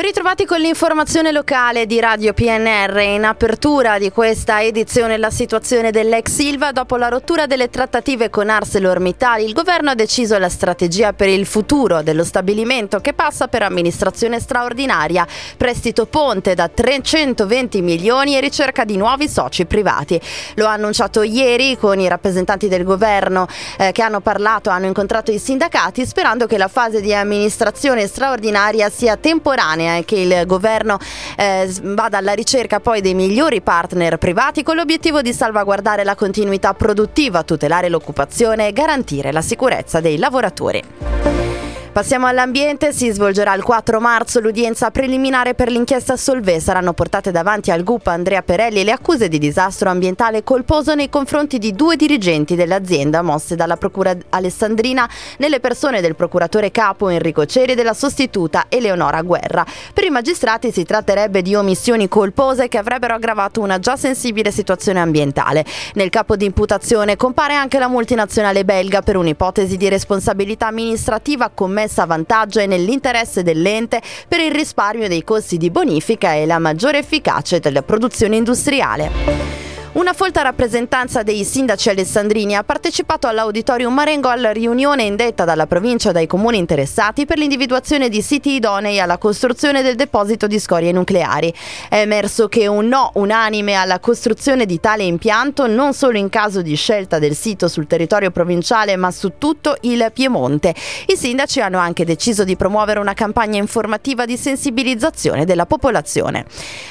Ben ritrovati con l'informazione locale di Radio PNR. In apertura di questa edizione la situazione dell'ex Silva dopo la rottura delle trattative con ArcelorMittal, il governo ha deciso la strategia per il futuro dello stabilimento che passa per amministrazione straordinaria, prestito ponte da 320 milioni e ricerca di nuovi soci privati. Lo ha annunciato ieri con i rappresentanti del governo eh, che hanno parlato, hanno incontrato i sindacati sperando che la fase di amministrazione straordinaria sia temporanea temporanea e che il governo eh, vada alla ricerca poi dei migliori partner privati con l'obiettivo di salvaguardare la continuità produttiva, tutelare l'occupazione e garantire la sicurezza dei lavoratori. Passiamo all'ambiente, si svolgerà il 4 marzo l'udienza preliminare per l'inchiesta Solvay. Saranno portate davanti al GUP Andrea Perelli le accuse di disastro ambientale colposo nei confronti di due dirigenti dell'azienda mosse dalla Procura alessandrina nelle persone del procuratore capo Enrico Ceri e della sostituta Eleonora Guerra. Per i magistrati si tratterebbe di omissioni colpose che avrebbero aggravato una già sensibile situazione ambientale. Nel capo di imputazione compare anche la multinazionale belga per un'ipotesi di responsabilità amministrativa commessa messa a vantaggio e nell'interesse dell'ente per il risparmio dei costi di bonifica e la maggiore efficacia della produzione industriale. Una folta rappresentanza dei sindaci alessandrini ha partecipato all'Auditorium Marengo alla riunione indetta dalla provincia dai comuni interessati per l'individuazione di siti idonei alla costruzione del deposito di scorie nucleari. È emerso che un no unanime alla costruzione di tale impianto non solo in caso di scelta del sito sul territorio provinciale ma su tutto il Piemonte. I sindaci hanno anche deciso di promuovere una campagna informativa di sensibilizzazione della popolazione.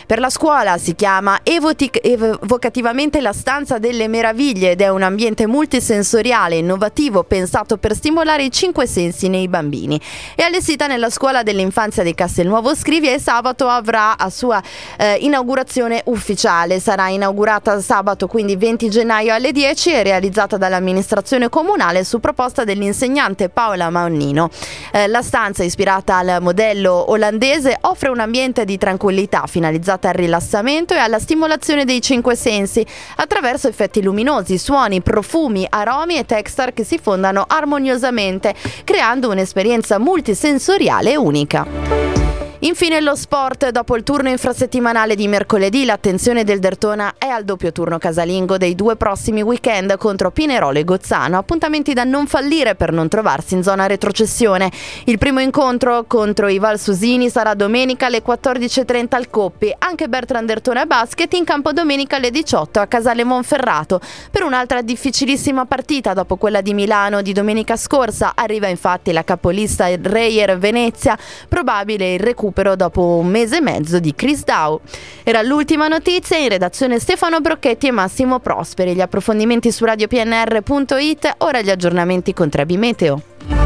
Per la scuola si chiama Evotic Evocativa effettivamente la stanza delle meraviglie ed è un ambiente multisensoriale, innovativo, pensato per stimolare i cinque sensi nei bambini. È allestita nella scuola dell'infanzia di Castelnuovo Scrivia e sabato avrà a sua eh, inaugurazione ufficiale. Sarà inaugurata sabato quindi 20 gennaio alle 10 e realizzata dall'amministrazione comunale su proposta dell'insegnante Paola Maonnino. Eh, la stanza, ispirata al modello olandese, offre un ambiente di tranquillità finalizzata al rilassamento e alla stimolazione dei cinque sensi sensi attraverso effetti luminosi, suoni, profumi, aromi e texture che si fondano armoniosamente, creando un'esperienza multisensoriale unica. Infine lo sport, dopo il turno infrasettimanale di mercoledì, l'attenzione del Dertona è al doppio turno casalingo dei due prossimi weekend contro Pinerolo e Gozzano, appuntamenti da non fallire per non trovarsi in zona retrocessione. Il primo incontro contro i Valsusini sarà domenica alle 14.30 al Coppi, anche Bertrand Dertona Basket in campo domenica alle 18 a Casale Monferrato. Per un'altra difficilissima partita dopo quella di Milano di domenica scorsa arriva infatti la capolista Reyer Venezia, probabile il recupero recupero dopo un mese e mezzo di Chris Dow. Era l'ultima notizia in redazione Stefano Brocchetti e Massimo Prosperi. Gli approfondimenti su radiopnr.it, ora gli aggiornamenti con Trebi Meteo.